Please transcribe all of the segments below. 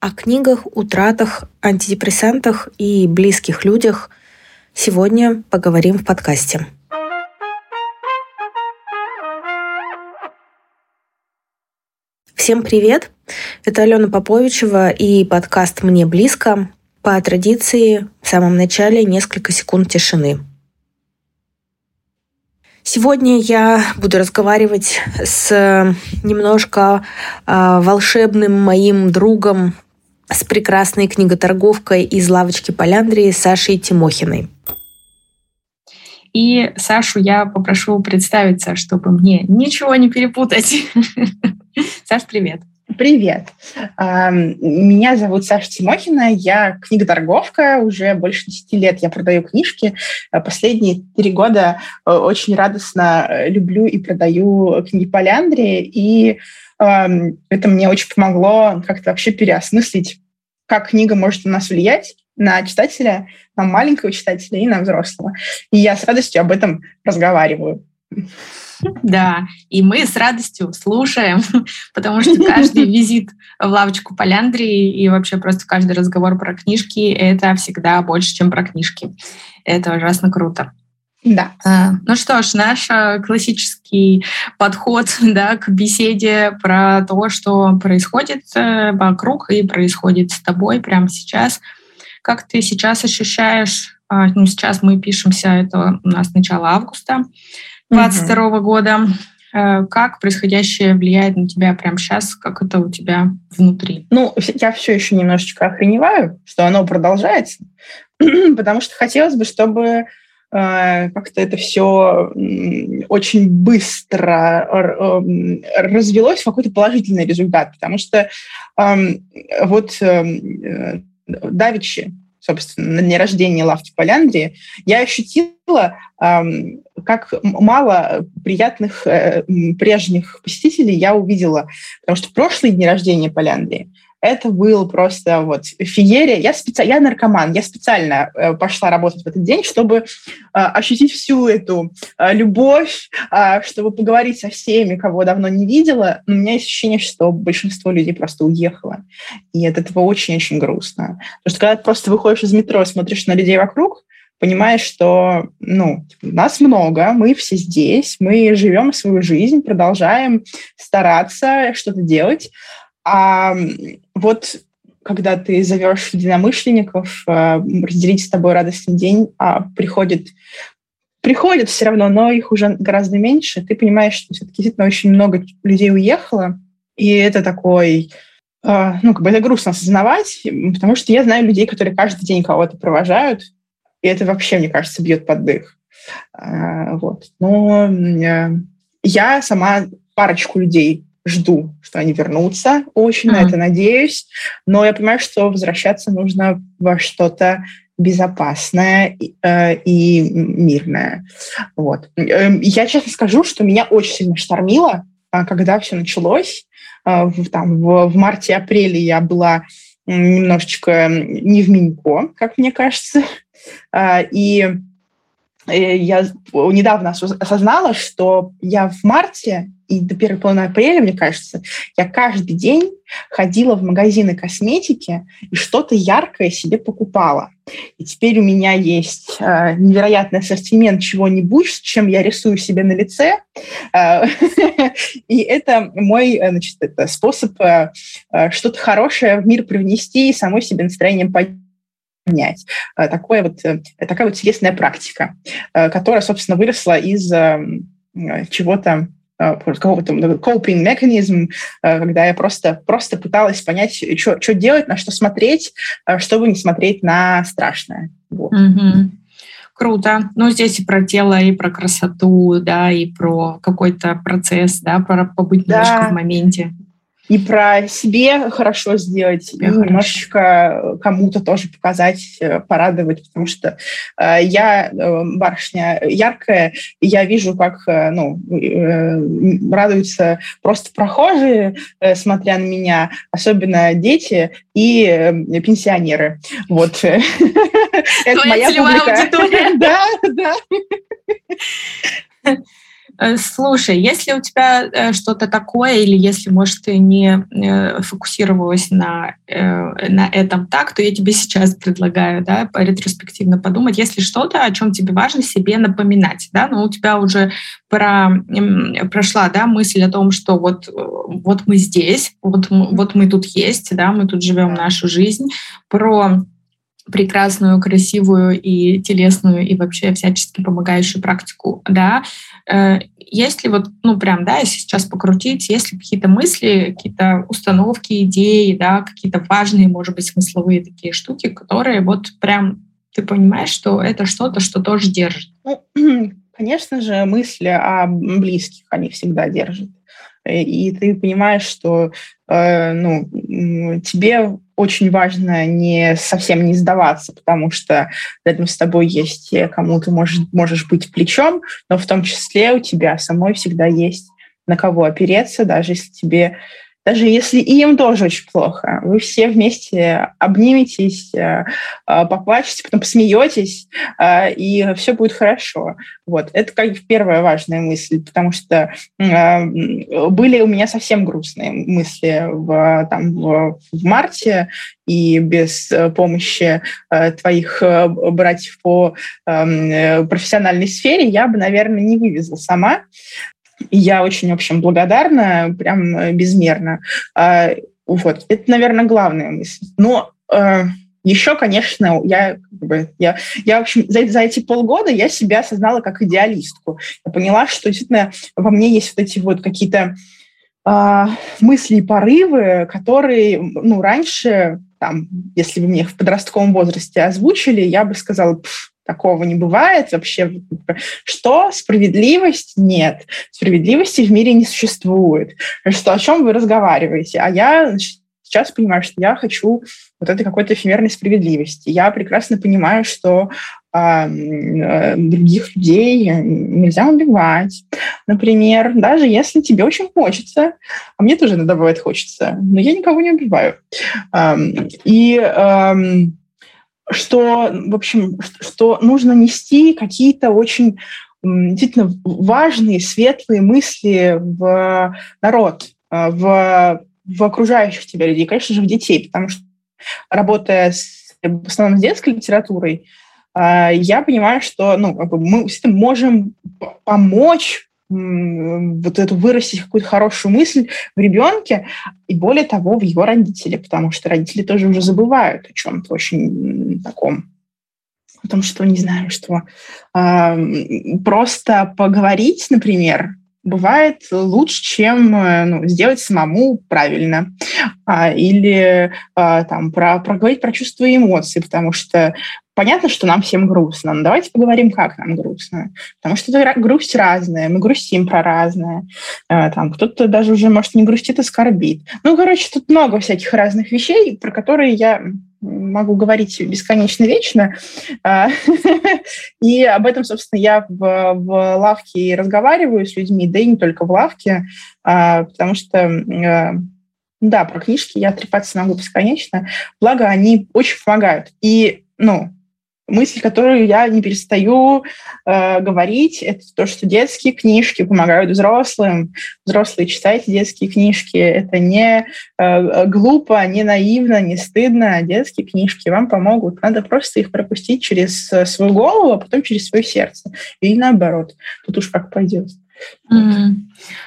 О книгах, утратах, антидепрессантах и близких людях сегодня поговорим в подкасте. Всем привет! Это Алена Поповичева и подкаст «Мне близко». По традиции в самом начале несколько секунд тишины. Сегодня я буду разговаривать с немножко э, волшебным моим другом, с прекрасной книготорговкой из лавочки Поляндрии Сашей Тимохиной. И Сашу я попрошу представиться, чтобы мне ничего не перепутать. Саш, привет. Привет. Меня зовут Саша Тимохина, я книготорговка, уже больше 10 лет я продаю книжки. А последние три года э, очень радостно э, люблю и продаю книги Поляндрии, и это мне очень помогло как-то вообще переосмыслить, как книга может на нас влиять, на читателя, на маленького читателя и на взрослого. И я с радостью об этом разговариваю. Да, и мы с радостью слушаем, потому что каждый визит в лавочку Поляндрии и вообще просто каждый разговор про книжки — это всегда больше, чем про книжки. Это ужасно круто. Да. А, ну что ж, наш а, классический подход да, к беседе про то, что происходит э, вокруг и происходит с тобой прямо сейчас. Как ты сейчас ощущаешь, а, ну сейчас мы пишемся, это у нас начало августа, 2022 угу. года. Э, как происходящее влияет на тебя прямо сейчас? Как это у тебя внутри? Ну, я все еще немножечко охреневаю, что оно продолжается, потому что хотелось бы, чтобы как-то это все очень быстро э, развелось в какой-то положительный результат, потому что эм, вот э, Давичи, собственно, на дне рождения Лавки Поляндрии, я ощутила, как мало приятных э, прежних посетителей я увидела. Потому что прошлые дни рождения Поляндрии это был просто вот феерия. Я, специ... я наркоман, я специально э, пошла работать в этот день, чтобы э, ощутить всю эту э, любовь, э, чтобы поговорить со всеми, кого давно не видела. Но у меня есть ощущение, что большинство людей просто уехало. И от этого очень-очень грустно. Потому что когда ты просто выходишь из метро, смотришь на людей вокруг, понимаешь, что ну, нас много, мы все здесь, мы живем свою жизнь, продолжаем стараться что-то делать, а вот когда ты зовешь единомышленников э, разделить с тобой радостный день, а приходит приходят все равно, но их уже гораздо меньше, ты понимаешь, что все-таки действительно очень много людей уехало, и это такой, э, ну, как бы это грустно осознавать, потому что я знаю людей, которые каждый день кого-то провожают, и это вообще, мне кажется, бьет под дых. Э, вот. Но я сама парочку людей жду, что они вернутся, очень mm-hmm. на это надеюсь, но я понимаю, что возвращаться нужно во что-то безопасное и, э, и мирное. Вот. Эм, я честно скажу, что меня очень сильно штормило, а, когда все началось. Э, в, там, в, в марте-апреле я была немножечко не в Минько, как мне кажется. А, и э, я недавно осознала, что я в марте и до первой половины апреля, мне кажется, я каждый день ходила в магазины косметики и что-то яркое себе покупала. И теперь у меня есть э, невероятный ассортимент чего-нибудь, с чем я рисую себе на лице. Э, и это мой э, способ э, что-то хорошее в мир привнести и самой себе настроением поднять. Такое вот, такая вот интересная практика, которая, собственно, выросла из чего-то какого-то coping механизм, э, когда я просто, просто пыталась понять, что делать, на что смотреть, э, чтобы не смотреть на страшное. Вот. Угу. Круто. Ну, здесь и про тело, и про красоту, да, и про какой-то процесс, да, про побыть да. немножко в моменте и про себе хорошо сделать, и хорошо. немножечко кому-то тоже показать, э, порадовать, потому что э, я э, барышня яркая, и я вижу, как э, ну, э, радуются просто прохожие, э, смотря на меня, особенно дети и э, пенсионеры. Вот. Это моя публика. Да, да. Э, слушай, если у тебя э, что-то такое, или если, может, ты не э, фокусировалась на, на этом так, то я тебе сейчас предлагаю, да, ретроспективно подумать, если что-то, о чем тебе важно себе напоминать, да, но у тебя уже про, прошла, да, мысль о том, что вот, вот мы здесь, вот, вот мы тут есть, да, мы тут живем нашу жизнь, про прекрасную, красивую и телесную и вообще всячески помогающую практику, да, э, если вот, ну прям, да, если сейчас покрутить, если какие-то мысли, какие-то установки, идеи, да, какие-то важные, может быть, смысловые такие штуки, которые вот прям ты понимаешь, что это что-то, что тоже держит? Ну, конечно же, мысли о близких, они всегда держат. И ты понимаешь, что э, ну, тебе очень важно не совсем не сдаваться, потому что рядом с тобой есть те, кому ты можешь, можешь быть плечом, но в том числе у тебя самой всегда есть на кого опереться, даже если тебе даже если им тоже очень плохо, вы все вместе обниметесь, э, э, поплачете, потом посмеетесь, э, и все будет хорошо. Вот. Это как первая важная мысль, потому что были у меня совсем грустные мысли в, там, в, марте, и без помощи твоих братьев по эм, профессиональной сфере я бы, наверное, не вывезла сама. Я очень, в общем, благодарна, прям э, безмерно. А, вот, это, наверное, главная мысль. Но э, еще, конечно, я, как бы, я, я в общем, за, за эти полгода я себя осознала как идеалистку. Я поняла, что действительно во мне есть вот эти вот какие-то э, мысли и порывы, которые, ну, раньше, там, если бы мне в подростковом возрасте озвучили, я бы сказала, Такого не бывает вообще. Что? Справедливость? Нет. Справедливости в мире не существует. Что, о чем вы разговариваете? А я сейчас понимаю, что я хочу вот этой какой-то эфемерной справедливости. Я прекрасно понимаю, что э, других людей нельзя убивать. Например, даже если тебе очень хочется, а мне тоже иногда бывает хочется, но я никого не убиваю. А, и а, что, в общем, что нужно нести какие-то очень действительно важные, светлые мысли в народ, э, в, в окружающих тебя людей, конечно же, в детей, потому что работая с, в основном с детской литературой, э, я понимаю, что ну, мы можем помочь вот эту вырастить какую-то хорошую мысль в ребенке, и более того, в его родителе, потому что родители тоже уже забывают о чем-то очень таком о том, что, не знаю, что э, просто поговорить, например, бывает лучше, чем э, ну, сделать самому правильно. А, или а, там, про, проговорить про чувства и эмоции, потому что понятно, что нам всем грустно, но давайте поговорим, как нам грустно. Потому что это грусть разная, мы грустим про разное. А, там, кто-то даже уже, может, не грустит, а скорбит. Ну, короче, тут много всяких разных вещей, про которые я могу говорить бесконечно вечно. А, и об этом, собственно, я в, в лавке разговариваю с людьми, да и не только в лавке, а, потому что а, да, про книжки я трепаться могу бесконечно, благо они очень помогают. И, ну, мысль, которую я не перестаю э, говорить, это то, что детские книжки помогают взрослым. Взрослые читайте детские книжки. Это не э, глупо, не наивно, не стыдно. Детские книжки вам помогут. Надо просто их пропустить через э, свою голову, а потом через свое сердце. И наоборот. Тут уж как пойдет. Mm.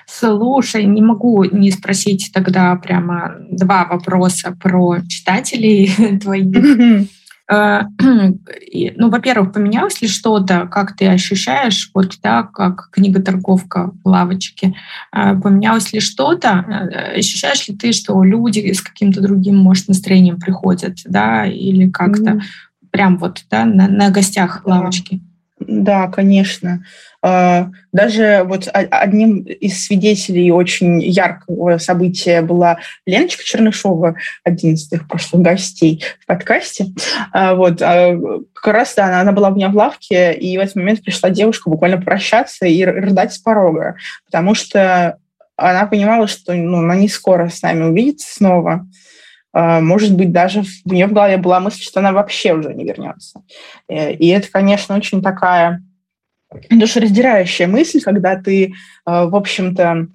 Слушай, не могу не спросить тогда прямо два вопроса про читателей твоих. Э, ну, во-первых, поменялось ли что-то, как ты ощущаешь, вот да, как книга-торговка в лавочке, э, поменялось ли что-то, э, ощущаешь ли ты, что люди с каким-то другим, может, настроением приходят, да, или как-то mm. прям вот, да, на, на гостях лавочки? Да, конечно. А, даже вот одним из свидетелей очень яркого события была Леночка Чернышова, один из их прошлых гостей в подкасте. А, вот, а, как раз да, она, она была у меня в лавке, и в этот момент пришла девушка буквально прощаться и рыдать с порога, потому что она понимала, что ну, она не скоро с нами увидится снова. Может быть, даже у нее в голове была мысль, что она вообще уже не вернется. Э, и это, конечно, очень такая душераздирающая мысль, когда ты, в общем-то,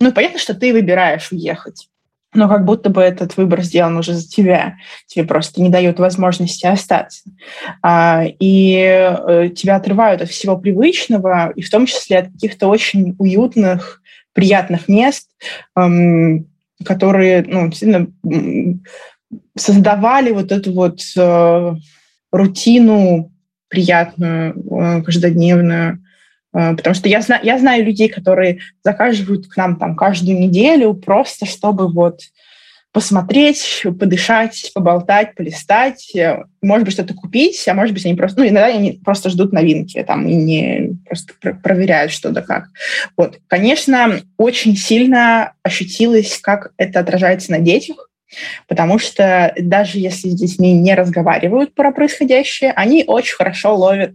ну, понятно, что ты выбираешь уехать, но как будто бы этот выбор сделан уже за тебя. Тебе просто не дают возможности остаться. А, и э, тебя отрывают от всего привычного, и в том числе от каких-то очень уютных, приятных мест, эм, которые ну, действительно создавали вот эту вот э, рутину приятную, э, каждодневную. Э, потому что я, знаю, я знаю людей, которые заказывают к нам там каждую неделю просто, чтобы вот посмотреть, подышать, поболтать, полистать, э, может быть, что-то купить, а может быть, они просто, ну, иногда они просто ждут новинки там и не просто проверяют что да как. Вот, конечно, очень сильно ощутилось, как это отражается на детях, Потому что даже если с детьми не разговаривают про происходящее, они очень хорошо ловят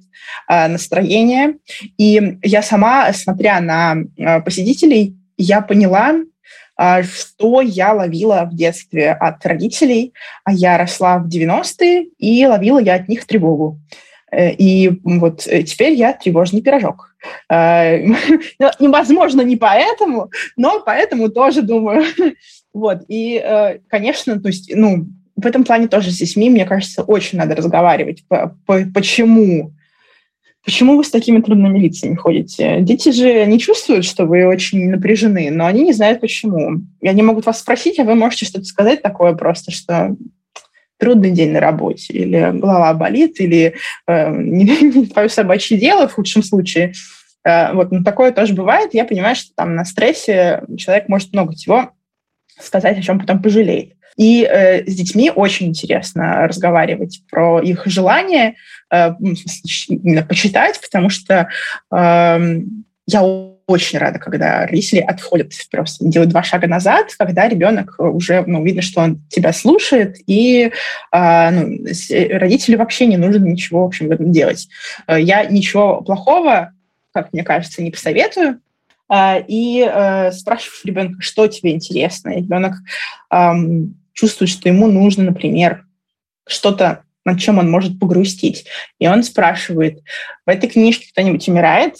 э, настроение. И я сама, смотря на э, посетителей, я поняла, что я ловила в детстве от родителей. А я росла в 90-е, и ловила я от них тревогу. Э, и вот э, теперь я тревожный пирожок. Э, невозможно не поэтому, но поэтому тоже думаю, вот, и, конечно, то есть, ну, в этом плане тоже с детьми, мне кажется, очень надо разговаривать. Почему? Почему вы с такими трудными лицами ходите? Дети же не чувствуют, что вы очень напряжены, но они не знают, почему. И они могут вас спросить, а вы можете что-то сказать такое просто, что трудный день на работе, или голова болит, или э, не, не твое собачье дело в худшем случае. Э, вот, но такое тоже бывает. Я понимаю, что там на стрессе человек может много чего сказать, о чем потом пожалеет. И э, с детьми очень интересно разговаривать про их желания, э, именно почитать, потому что э, я очень рада, когда родители отходят просто, делают два шага назад, когда ребенок уже, ну, видно, что он тебя слушает, и э, ну, родителю вообще не нужно ничего, в общем, в этом делать. Э, я ничего плохого, как мне кажется, не посоветую, и э, спрашиваешь ребенка, что тебе интересно. И ребенок чувствует, что ему нужно, например, что-то, над чем он может погрустить. И он спрашивает, в этой книжке кто-нибудь умирает?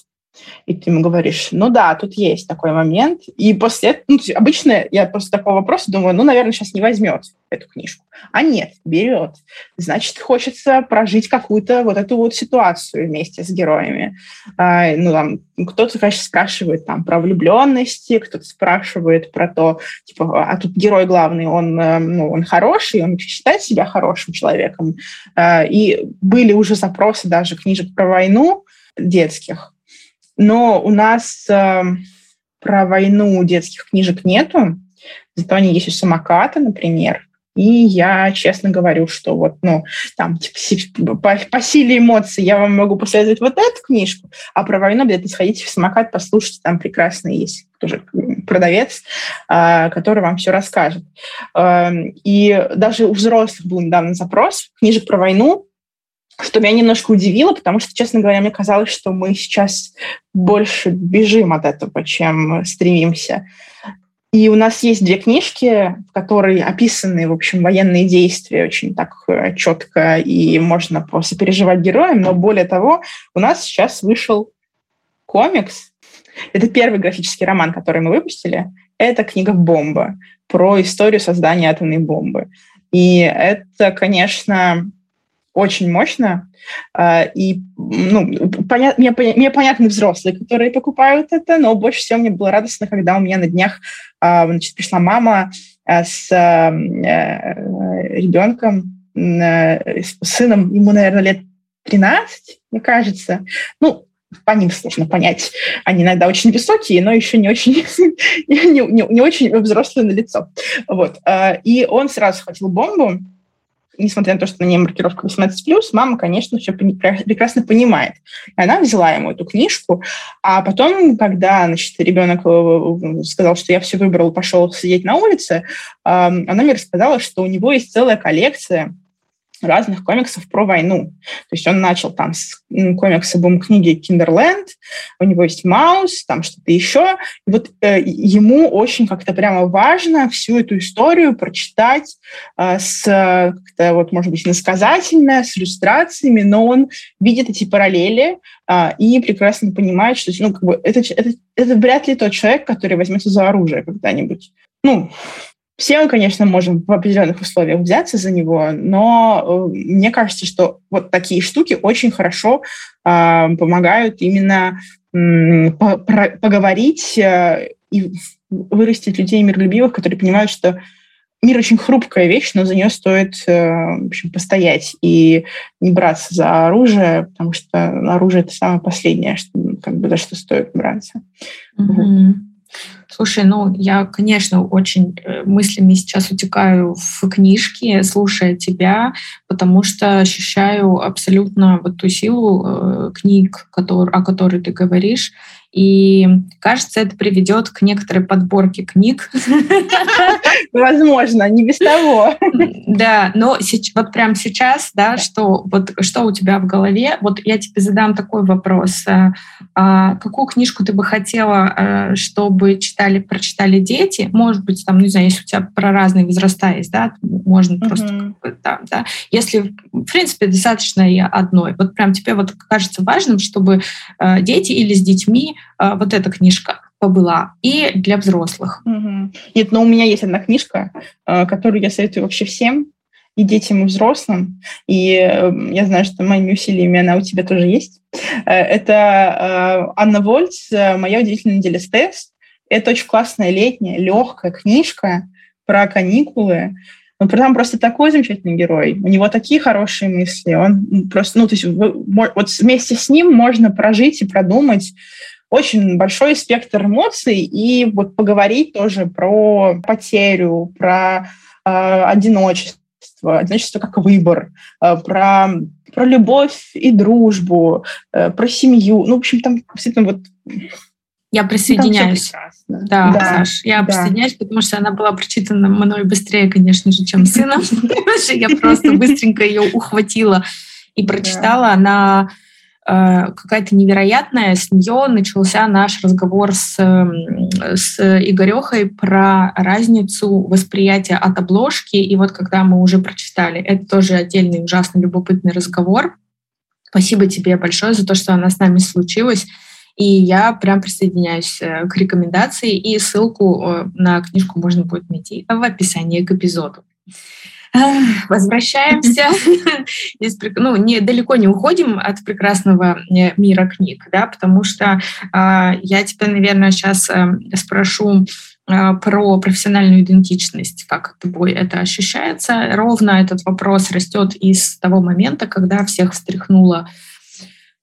И ты ему говоришь, ну да, тут есть такой момент. И после этого, ну, обычно я после такого вопроса думаю, ну, наверное, сейчас не возьмет эту книжку. А нет, берет. Значит, хочется прожить какую-то вот эту вот ситуацию вместе с героями. А, ну, там, кто-то, конечно, спрашивает там про влюбленности, кто-то спрашивает про то, типа, а тут герой главный, он, э, ну, он хороший, он считает себя хорошим человеком. А, и были уже запросы даже книжек про войну детских, но у нас э, про войну детских книжек нету, зато они есть у самоката, например. И я честно говорю, что вот, ну, там, типа, по, по силе эмоций я вам могу посоветовать вот эту книжку, а про войну обязательно сходите в самокат, послушайте, там прекрасно есть тоже продавец, э, который вам все расскажет. Э, и даже у взрослых был недавно запрос книжек про войну, что меня немножко удивило, потому что, честно говоря, мне казалось, что мы сейчас больше бежим от этого, чем стремимся. И у нас есть две книжки, в которые описаны, в общем, военные действия очень так э, четко, и можно просто переживать героям. Но более того, у нас сейчас вышел комикс. Это первый графический роман, который мы выпустили. Это книга «Бомба» про историю создания атомной бомбы. И это, конечно, очень мощно. А, и ну, поня- мне, мне понятны взрослые, которые покупают это, но больше всего мне было радостно, когда у меня на днях а, значит, пришла мама а, с э, ребенком, с сыном, ему, наверное, лет 13, мне кажется. Ну, по ним сложно понять. Они иногда очень высокие, но еще не очень, не, не, не очень взрослые на лицо. Вот. И он сразу схватил бомбу, несмотря на то, что на ней маркировка 18+, мама, конечно, все прекрасно понимает. И она взяла ему эту книжку, а потом, когда, значит, ребенок э, сказал, что я все выбрал, пошел сидеть на улице, она мне рассказала, что у него есть целая коллекция разных комиксов про войну. То есть он начал там с комикса бум книги «Киндерленд», у него есть «Маус», там что-то еще. И вот э, ему очень как-то прямо важно всю эту историю прочитать э, с, как-то вот, может быть, насказательно, с иллюстрациями, но он видит эти параллели э, и прекрасно понимает, что ну, как бы это, это, это вряд ли тот человек, который возьмется за оружие когда-нибудь. Ну, все мы, конечно, можем в определенных условиях взяться за него, но э, мне кажется, что вот такие штуки очень хорошо э, помогают именно э, по про поговорить э, и вырастить людей миролюбивых, которые понимают, что мир очень хрупкая вещь, но за нее стоит э, в общем, постоять и не браться за оружие, потому что оружие это самое последнее, что, как бы, за что стоит браться. Mm-hmm. Вот. Слушай, ну я, конечно, очень э, мыслями сейчас утекаю в книжки, слушая тебя, потому что ощущаю абсолютно вот ту силу э, книг, который, о которой ты говоришь. И кажется, это приведет к некоторой подборке книг. Возможно, не без того. Да, но вот прямо сейчас, да, что вот что у тебя в голове? Вот я тебе задам такой вопрос: э, а какую книжку ты бы хотела, э, чтобы читали, прочитали дети? Может быть, там, не знаю, если у тебя про разные возраста есть, да, можно просто там, да. Если в принципе достаточно и одной, вот прям тебе вот кажется важным, чтобы э, дети или с детьми вот эта книжка побыла, и для взрослых. Угу. Нет, но у меня есть одна книжка, а, которую я советую вообще всем, и детям, и взрослым. И эм, я знаю, что моими усилиями она у тебя тоже есть. Э, это э, Анна Вольц «Моя удивительная неделя с ТЭС». Это очень классная летняя, легкая книжка про каникулы. Но там просто такой замечательный герой. У него такие хорошие мысли. Он просто, ну, то есть вот вместе с ним можно прожить и продумать очень большой спектр эмоций и вот поговорить тоже про потерю, про э, одиночество, одиночество как выбор, э, про, про любовь и дружбу, э, про семью. Ну, в общем, там действительно вот я присоединяюсь. Да, да, Саш, я да. присоединяюсь, потому что она была прочитана мной быстрее, конечно же, чем сыном. Я просто быстренько ее ухватила и прочитала. Она какая-то невероятная. С нее начался наш разговор с, эм, с Игорехой про разницу восприятия от обложки. И вот когда мы уже прочитали, это тоже отдельный ужасно любопытный разговор. Спасибо тебе большое за то, что она с нами случилась. И я прям присоединяюсь э, к рекомендации, и ссылку э, на книжку можно будет найти в описании к эпизоду. Возвращаемся, ну, не, далеко не уходим от прекрасного э, мира книг, да, потому что э, я тебя, наверное, сейчас э, спрошу э, про профессиональную идентичность, как тобой это ощущается. Ровно этот вопрос растет из того момента, когда всех встряхнуло.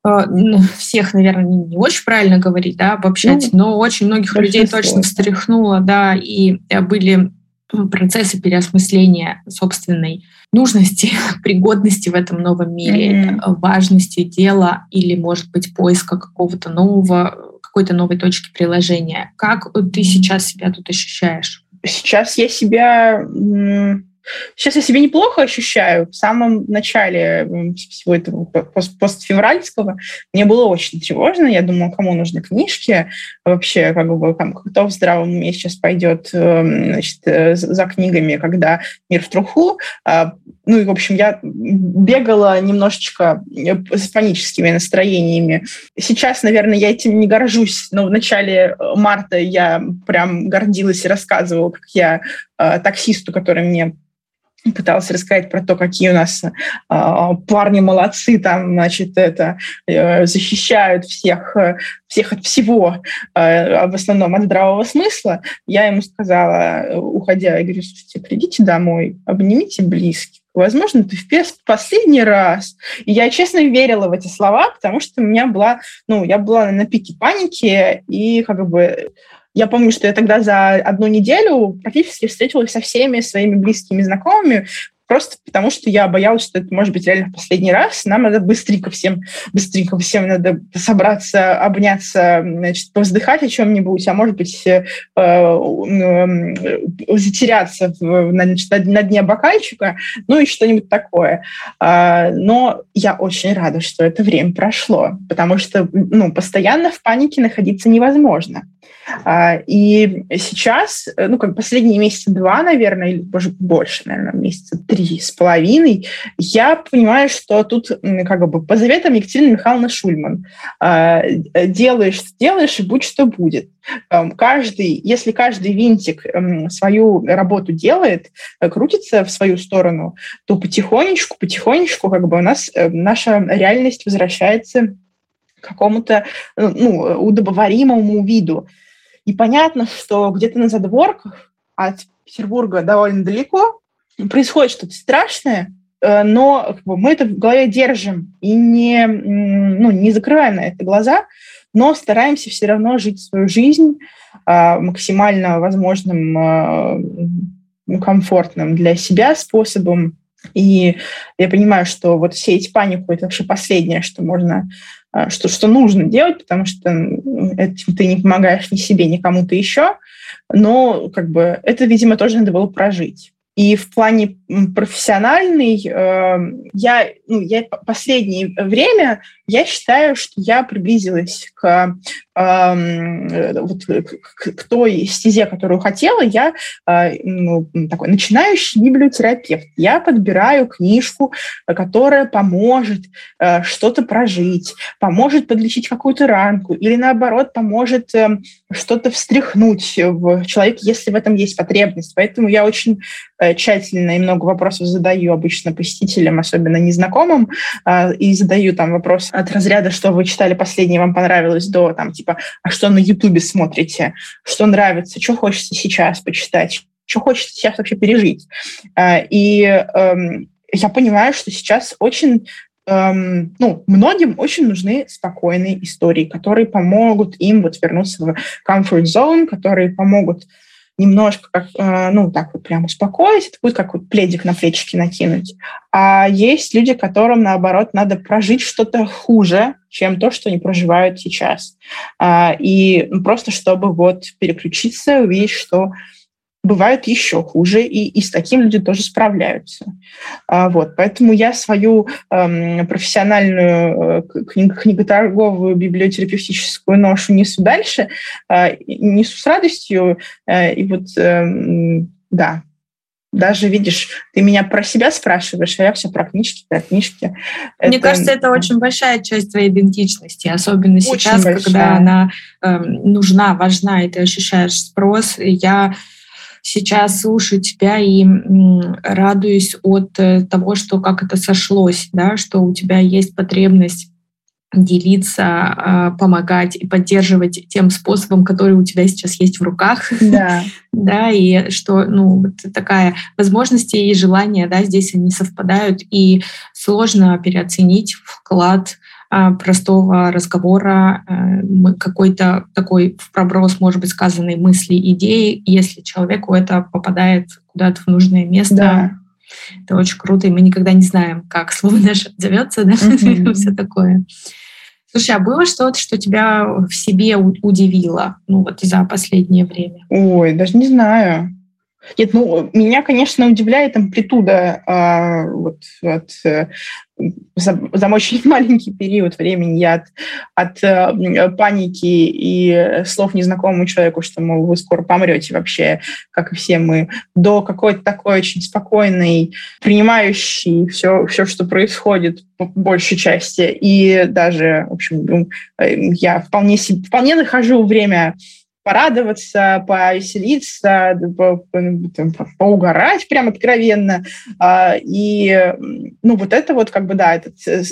Э, ну, всех, наверное, не очень правильно говорить, да, обобщать, ну, но очень многих людей точно встряхнуло, да, и э, были процессы переосмысления собственной нужности, пригодности в этом новом мире, mm-hmm. важности дела или, может быть, поиска какого-то нового, какой-то новой точки приложения. Как ты сейчас себя тут ощущаешь? Сейчас я себя Сейчас я себя неплохо ощущаю. В самом начале всего этого пост постфевральского мне было очень тревожно. Я думала, кому нужны книжки. Вообще, как бы, кто в здравом уме сейчас пойдет эм, значит, э, за книгами, когда мир в труху. А, ну и, в общем, я бегала немножечко э, с паническими настроениями. Сейчас, наверное, я этим не горжусь, но в начале марта я прям гордилась и рассказывала, как я э, таксисту, который мне пыталась рассказать про то, какие у нас э, парни молодцы, там, значит, это э, защищают всех, э, всех от всего, э, в основном от здравого смысла. Я ему сказала, уходя, я говорю, слушайте, придите домой, обнимите близких. Возможно, ты в последний раз. И я честно верила в эти слова, потому что у меня была, ну, я была на пике паники, и как бы я помню, что я тогда за одну неделю практически встретилась со всеми своими близкими знакомыми, просто потому что я боялась, что это может быть реально в последний раз. Нам надо быстренько всем, быстренько всем надо собраться, обняться, значит, повздыхать о чем-нибудь, а может быть э, э, затеряться в, значит, на, на дне бокальчика, ну и что-нибудь такое. А, но я очень рада, что это время прошло, потому что ну, постоянно в панике находиться невозможно. А, и сейчас, э, ну, как последние месяца два, наверное, или даже больше, наверное, месяца с половиной, я понимаю, что тут как бы по заветам Екатерины Михайловны Шульман а, делаешь, делаешь, и будь что будет. Каждый, если каждый винтик свою работу делает, э, крутится в свою сторону, то потихонечку, потихонечку как бы у нас э, наша реальность возвращается к какому-то ну, удобоваримому виду. И понятно, что где-то на задворках от Петербурга довольно далеко происходит что-то страшное, э, но как бы, мы это в голове держим и не, ну, не закрываем на это глаза, но стараемся все равно жить свою жизнь э, максимально возможным э, комфортным для себя способом. И я понимаю, что вот сеять панику – это вообще последнее, что можно а, что, что нужно делать, потому что этим ты не помогаешь ни себе, ни кому-то еще, но как бы это, видимо, тоже надо было прожить. И в плане профессиональный, э, я, ну, я последнее время я считаю, что я приблизилась к, э, вот, к, к той стезе, которую хотела. Я э, ну, такой начинающий библиотерапевт. Я подбираю книжку, которая поможет э, что-то прожить, поможет подлечить какую-то ранку или наоборот поможет э, что-то встряхнуть в человеке, если в этом есть потребность. Поэтому я очень Э, тщательно и много вопросов задаю обычно посетителям, особенно незнакомым, а, и задаю там вопрос от разряда, что вы читали последнее, вам понравилось, до там типа, а что на Ютубе смотрите, что нравится, что хочется сейчас почитать, что хочется сейчас вообще пережить. А, и эм, я понимаю, что сейчас очень эм, ну, многим очень нужны спокойные истории, которые помогут им вот вернуться в comfort zone, которые помогут немножко как, э, ну, так вот прям успокоить, это будет как вот пледик на плечики накинуть. А есть люди, которым, наоборот, надо прожить что-то хуже, чем то, что они проживают сейчас. А, и просто чтобы вот переключиться, увидеть, что бывают еще хуже, и, и с таким люди тоже справляются. А, вот, поэтому я свою эм, профессиональную э, книг, книготорговую библиотерапевтическую ношу несу дальше, э, несу с радостью, э, и вот, э, да, даже, видишь, ты меня про себя спрашиваешь, а я все про книжки, про книжки. Мне это... кажется, это очень большая часть твоей идентичности, особенно очень сейчас, большая. когда она э, нужна, важна, и ты ощущаешь спрос. Я сейчас слушаю тебя и радуюсь от э, того, что как это сошлось, да, что у тебя есть потребность делиться, а, помогать и поддерживать тем способом, который у тебя сейчас есть в руках. Да. да, и что, ну, вот такая возможности и желания, да, здесь они совпадают, и сложно переоценить вклад простого разговора, э, какой-то такой в проброс, может быть, сказанной мысли, идеи, если человеку это попадает куда-то в нужное место. Да. Это очень круто, и мы никогда не знаем, как слово наше отзовется, да, mm-hmm. все такое. Слушай, а было что-то, что тебя в себе удивило, ну вот за последнее время? Ой, даже не знаю. Нет, ну, меня, конечно, удивляет амплитуда а, вот, от э, за, за очень маленький период времени я от, от э, паники и слов незнакомому человеку, что, мол, вы скоро помрете вообще, как и все мы, до какой-то такой очень спокойной, принимающей все, все, что происходит по большей части. И даже, в общем, э, я вполне, вполне нахожу время порадоваться, повеселиться, по, по, поугарать прям откровенно. А, и, ну, вот это вот как бы, да, этот э,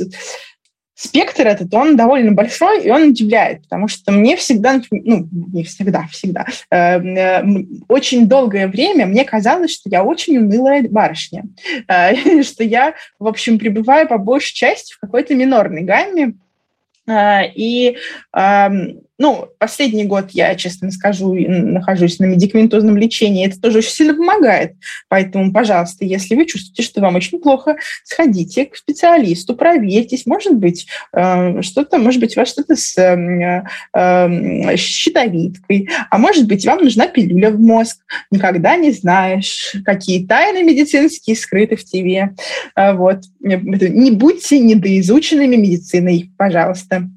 спектр этот, он довольно большой, и он удивляет, потому что мне всегда, ну, не всегда, всегда, э, очень долгое время мне казалось, что я очень унылая барышня, э, что я, в общем, пребываю по большей части в какой-то минорной гамме, э, и ну, последний год я, честно скажу, нахожусь на медикаментозном лечении, это тоже очень сильно помогает. Поэтому, пожалуйста, если вы чувствуете, что вам очень плохо, сходите к специалисту, проверьтесь, может быть, э, что-то, может быть, у вас что-то с э, э, щитовидкой, а может быть, вам нужна пилюля в мозг. Никогда не знаешь, какие тайны медицинские скрыты в тебе. Вот. Не будьте недоизученными медициной, пожалуйста.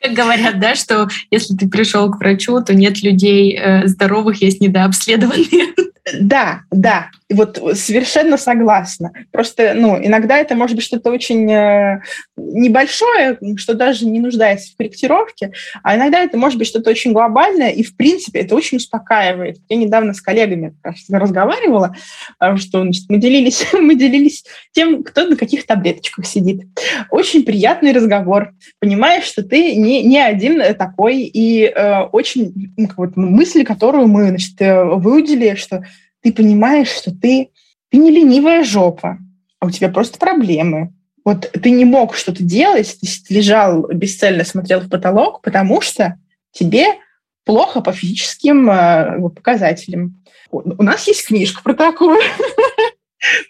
Как говорят, да, что если ты пришел к врачу, то нет людей э, здоровых, есть недообследованные. Да, да, вот совершенно согласна. Просто, ну, иногда это может быть что-то очень э, небольшое, что даже не нуждается в корректировке, а иногда это может быть что-то очень глобальное, и, в принципе, это очень успокаивает. Я недавно с коллегами разговаривала, э, что значит, мы, делились, мы делились тем, кто на каких таблеточках сидит. Очень приятный разговор. Понимаешь, что ты не, не один такой, и э, очень ну, вот, мысль, которую мы значит, э, выудили, что ты понимаешь, что ты, ты не ленивая жопа, а у тебя просто проблемы. Вот ты не мог что-то делать, ты лежал бесцельно, смотрел в потолок, потому что тебе плохо по физическим э, показателям. У нас есть книжка про такое.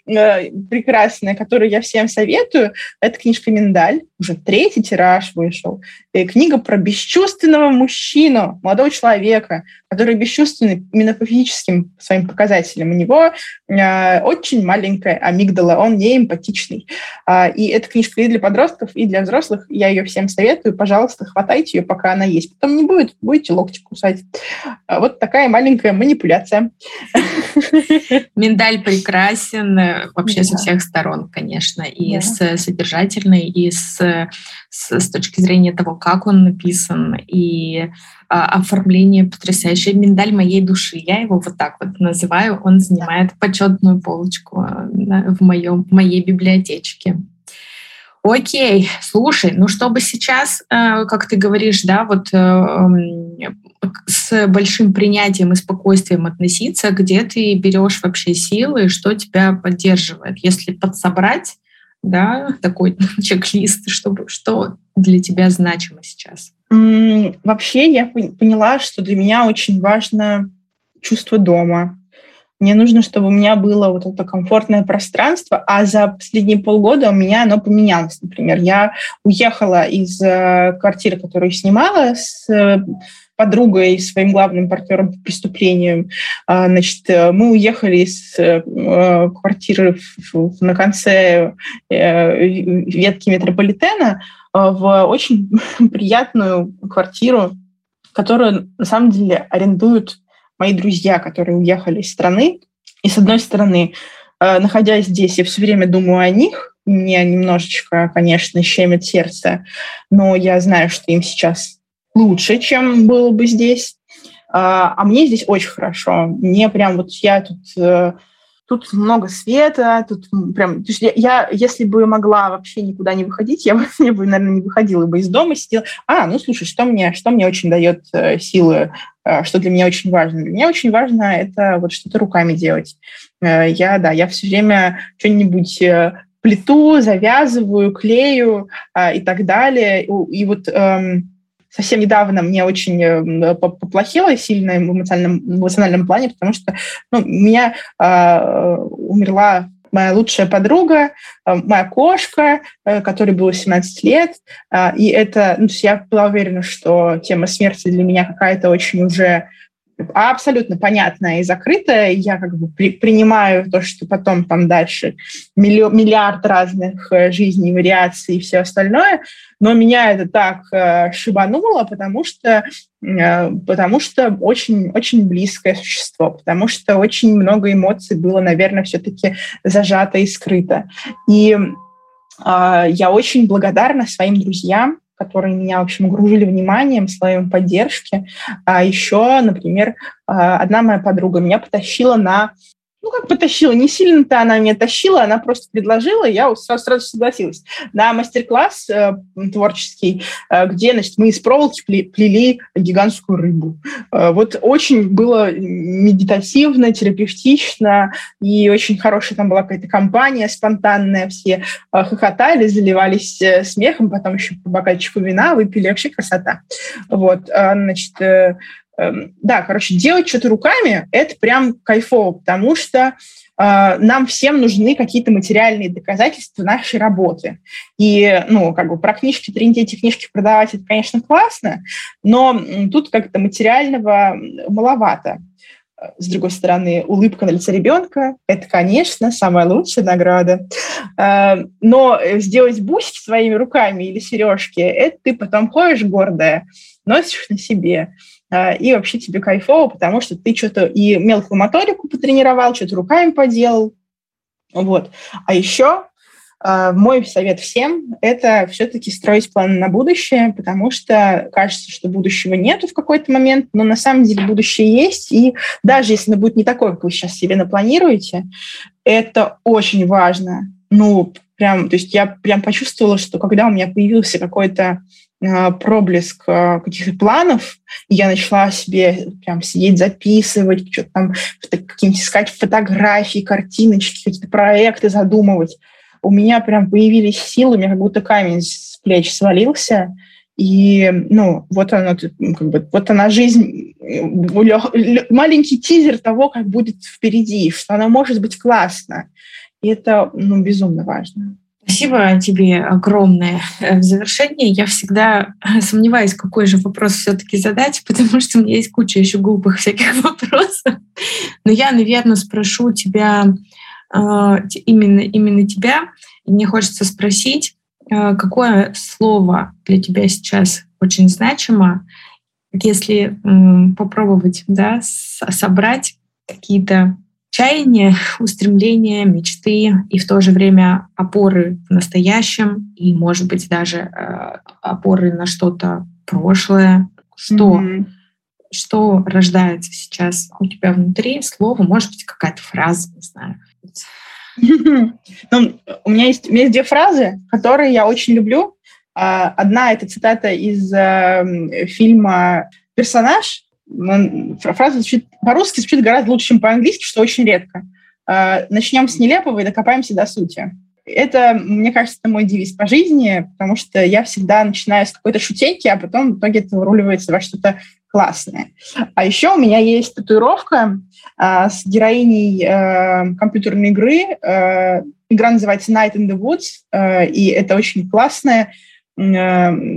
Э, прекрасная, которую я всем советую. Это книжка «Миндаль». Уже третий тираж вышел. И книга про бесчувственного мужчину, молодого человека, который бесчувственный именно по физическим своим показателям. У него э, очень маленькая амигдала, он не эмпатичный. Э, и эта книжка и для подростков, и для взрослых. Я ее всем советую. Пожалуйста, хватайте ее, пока она есть. Потом не будет, будете локти кусать. А вот такая маленькая манипуляция. Миндаль прекрасен э, вообще со всех сторон, конечно, и с содержательной, и с, с, с точки зрения того, как он написан, и а, оформление потрясающее. Миндаль моей души. Я его вот так вот называю. Он занимает почетную полочку э, в, моем, в моей библиотечке. Окей, слушай, ну чтобы сейчас, э, как ты говоришь, да, вот с большим принятием и спокойствием относиться, где ты берешь вообще силы, что тебя поддерживает. Если подсобрать, да, такой чек-лист, чтобы, что для тебя значимо сейчас? Вообще я поняла, что для меня очень важно чувство дома. Мне нужно, чтобы у меня было вот это комфортное пространство, а за последние полгода у меня оно поменялось. Например, я уехала из э, квартиры, которую снимала с подругой, своим главным партнером по преступлению. А, значит, э, мы уехали из э, квартиры на конце э, ветки метрополитена в очень приятную квартиру, которую на самом деле арендуют мои друзья, которые уехали из страны. И с одной стороны, находясь здесь, я все время думаю о них, мне немножечко, конечно, щемит сердце, но я знаю, что им сейчас лучше, чем было бы здесь. А, а мне здесь очень хорошо. Мне прям вот я тут э, тут много света, тут прям, то есть я, я, если бы могла вообще никуда не выходить, я бы, я бы, наверное, не выходила бы из дома, сидела. А, ну слушай, что мне, что мне очень дает э, силы, э, что для меня очень важно? Для меня очень важно это вот что-то руками делать. Э, я, да, я все время что-нибудь э, плиту, завязываю, клею э, и так далее. И, и вот э, совсем недавно мне очень э, поплохело сильно в эмоциональном, эмоциональном плане, потому что ну, меня э, умерла моя лучшая подруга, э, моя кошка, э, которой было 17 лет. И это, ну, я была уверена, что тема смерти для меня какая-то очень уже абсолютно понятная и закрытая. Я как бы при, принимаю то, что потом там дальше миллиард разных э, жизней, вариаций и все остальное. Но меня это так э, шибануло, потому что э, потому что очень, очень близкое существо, потому что очень много эмоций было, наверное, все-таки зажато и скрыто. И э, я очень благодарна своим друзьям, которые меня, в общем, окружили вниманием, слоем поддержки. А еще, например, а, одна моя подруга меня потащила на ну, как потащила, не сильно-то она меня тащила, она просто предложила, я сразу, согласилась. На мастер-класс э, творческий, э, где, значит, мы из проволоки плели гигантскую рыбу. Э, вот очень было медитативно, терапевтично, и очень хорошая там была какая-то компания спонтанная, все э, хохотали, заливались э, смехом, потом еще по бокальчику вина выпили, вообще красота. Вот, э, значит, э, да, короче, делать что-то руками – это прям кайфово, потому что э, нам всем нужны какие-то материальные доказательства нашей работы. И, ну, как бы про книжки, трендить эти книжки продавать – это, конечно, классно, но тут как-то материального маловато. С другой стороны, улыбка на лице ребенка – это, конечно, самая лучшая награда. Э, но сделать бусики своими руками или сережки – это ты потом ходишь гордая, носишь на себе – а, и вообще тебе кайфово, потому что ты что-то и мелкую моторику потренировал, что-то руками поделал. Вот. А еще а, мой совет всем – это все-таки строить планы на будущее, потому что кажется, что будущего нету в какой-то момент, но на самом деле будущее есть, и даже если оно будет не такое, как вы сейчас себе напланируете, это очень важно. Ну, прям, то есть я прям почувствовала, что когда у меня появился какой-то а, проблеск а, каких-то планов, и я начала себе прям сидеть, записывать, что-то там, какие-нибудь искать фотографии, картиночки, какие-то проекты задумывать. У меня прям появились силы, у меня как будто камень с плеч свалился, и, ну, вот она, как бы, вот она жизнь, маленький тизер того, как будет впереди, что она может быть классно. И это, ну, безумно важно. Спасибо тебе огромное. Э, в завершении я всегда сомневаюсь, какой же вопрос все-таки задать, потому что у меня есть куча еще глупых всяких вопросов. Но я, наверное, спрошу тебя э, именно, именно тебя. мне хочется спросить, э, какое слово для тебя сейчас очень значимо, если попробовать да, собрать какие-то чаяния, устремления, мечты и в то же время опоры в настоящем и, может быть, даже э, опоры на что-то прошлое. Что, mm-hmm. что рождается сейчас у тебя внутри? Слово, может быть, какая-то фраза, не знаю. Ну, у, меня есть, у меня есть две фразы, которые я очень люблю. А, одна — это цитата из э, фильма «Персонаж», фраза звучит по-русски звучит гораздо лучше, чем по-английски, что очень редко. А, Начнем с нелепого и докопаемся до сути. Это, мне кажется, мой девиз по жизни, потому что я всегда начинаю с какой-то шутейки, а потом в итоге это выруливается во что-то классное. А еще у меня есть татуировка а, с героиней а, компьютерной игры. А, игра называется Night in the Woods, а, и это очень классная Э,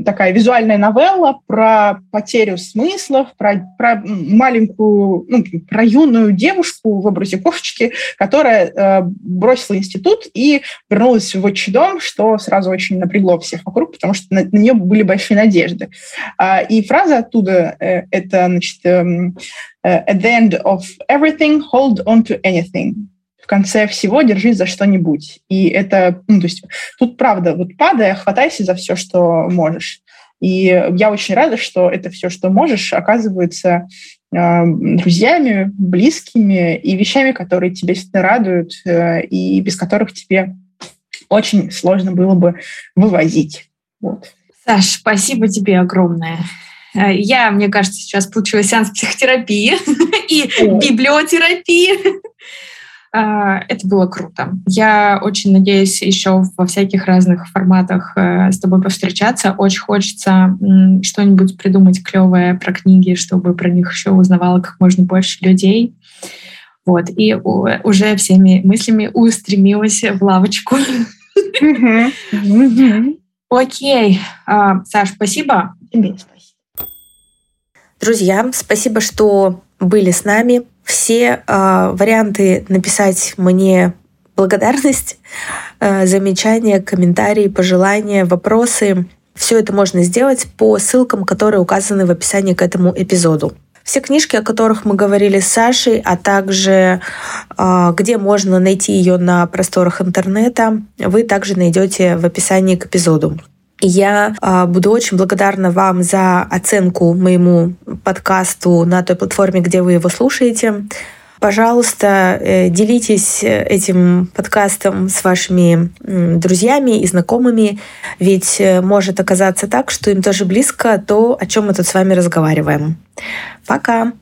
такая визуальная новелла про потерю смыслов, про, про маленькую, ну, про юную девушку в образе кошечки, которая э, бросила институт и вернулась в отчий дом, что сразу очень напрягло всех вокруг, потому что на, на нее были большие надежды. А, и фраза оттуда э, это, значит, э, «At the end of everything, hold on to anything» в конце всего держись за что-нибудь. И это, ну, то есть тут правда, вот падая, хватайся за все, что можешь. И я очень рада, что это все, что можешь, оказывается э, друзьями, близкими и вещами, которые тебя действительно радуют, э, и без которых тебе очень сложно было бы вывозить. Вот. Саш, спасибо тебе огромное. Э, я, мне кажется, сейчас получила сеанс психотерапии и библиотерапии. А, это было круто. Я очень надеюсь еще во всяких разных форматах э, с тобой повстречаться. Очень хочется что-нибудь придумать клевое про книги, чтобы про них еще узнавало как можно больше людей. Вот. И уже всеми мыслями устремилась в лавочку. Окей. А, Саш, спасибо. Тебе спасибо. Друзья, спасибо, что были с нами. Все э, варианты написать мне благодарность, э, замечания, комментарии, пожелания, вопросы. Все это можно сделать по ссылкам, которые указаны в описании к этому эпизоду. Все книжки, о которых мы говорили с Сашей, а также э, где можно найти ее на просторах интернета, вы также найдете в описании к эпизоду. Я э, буду очень благодарна вам за оценку моему подкасту на той платформе, где вы его слушаете. Пожалуйста, э, делитесь этим подкастом с вашими друзьями и знакомыми, ведь может оказаться так, что им тоже близко то, о чем мы тут с вами разговариваем. Пока!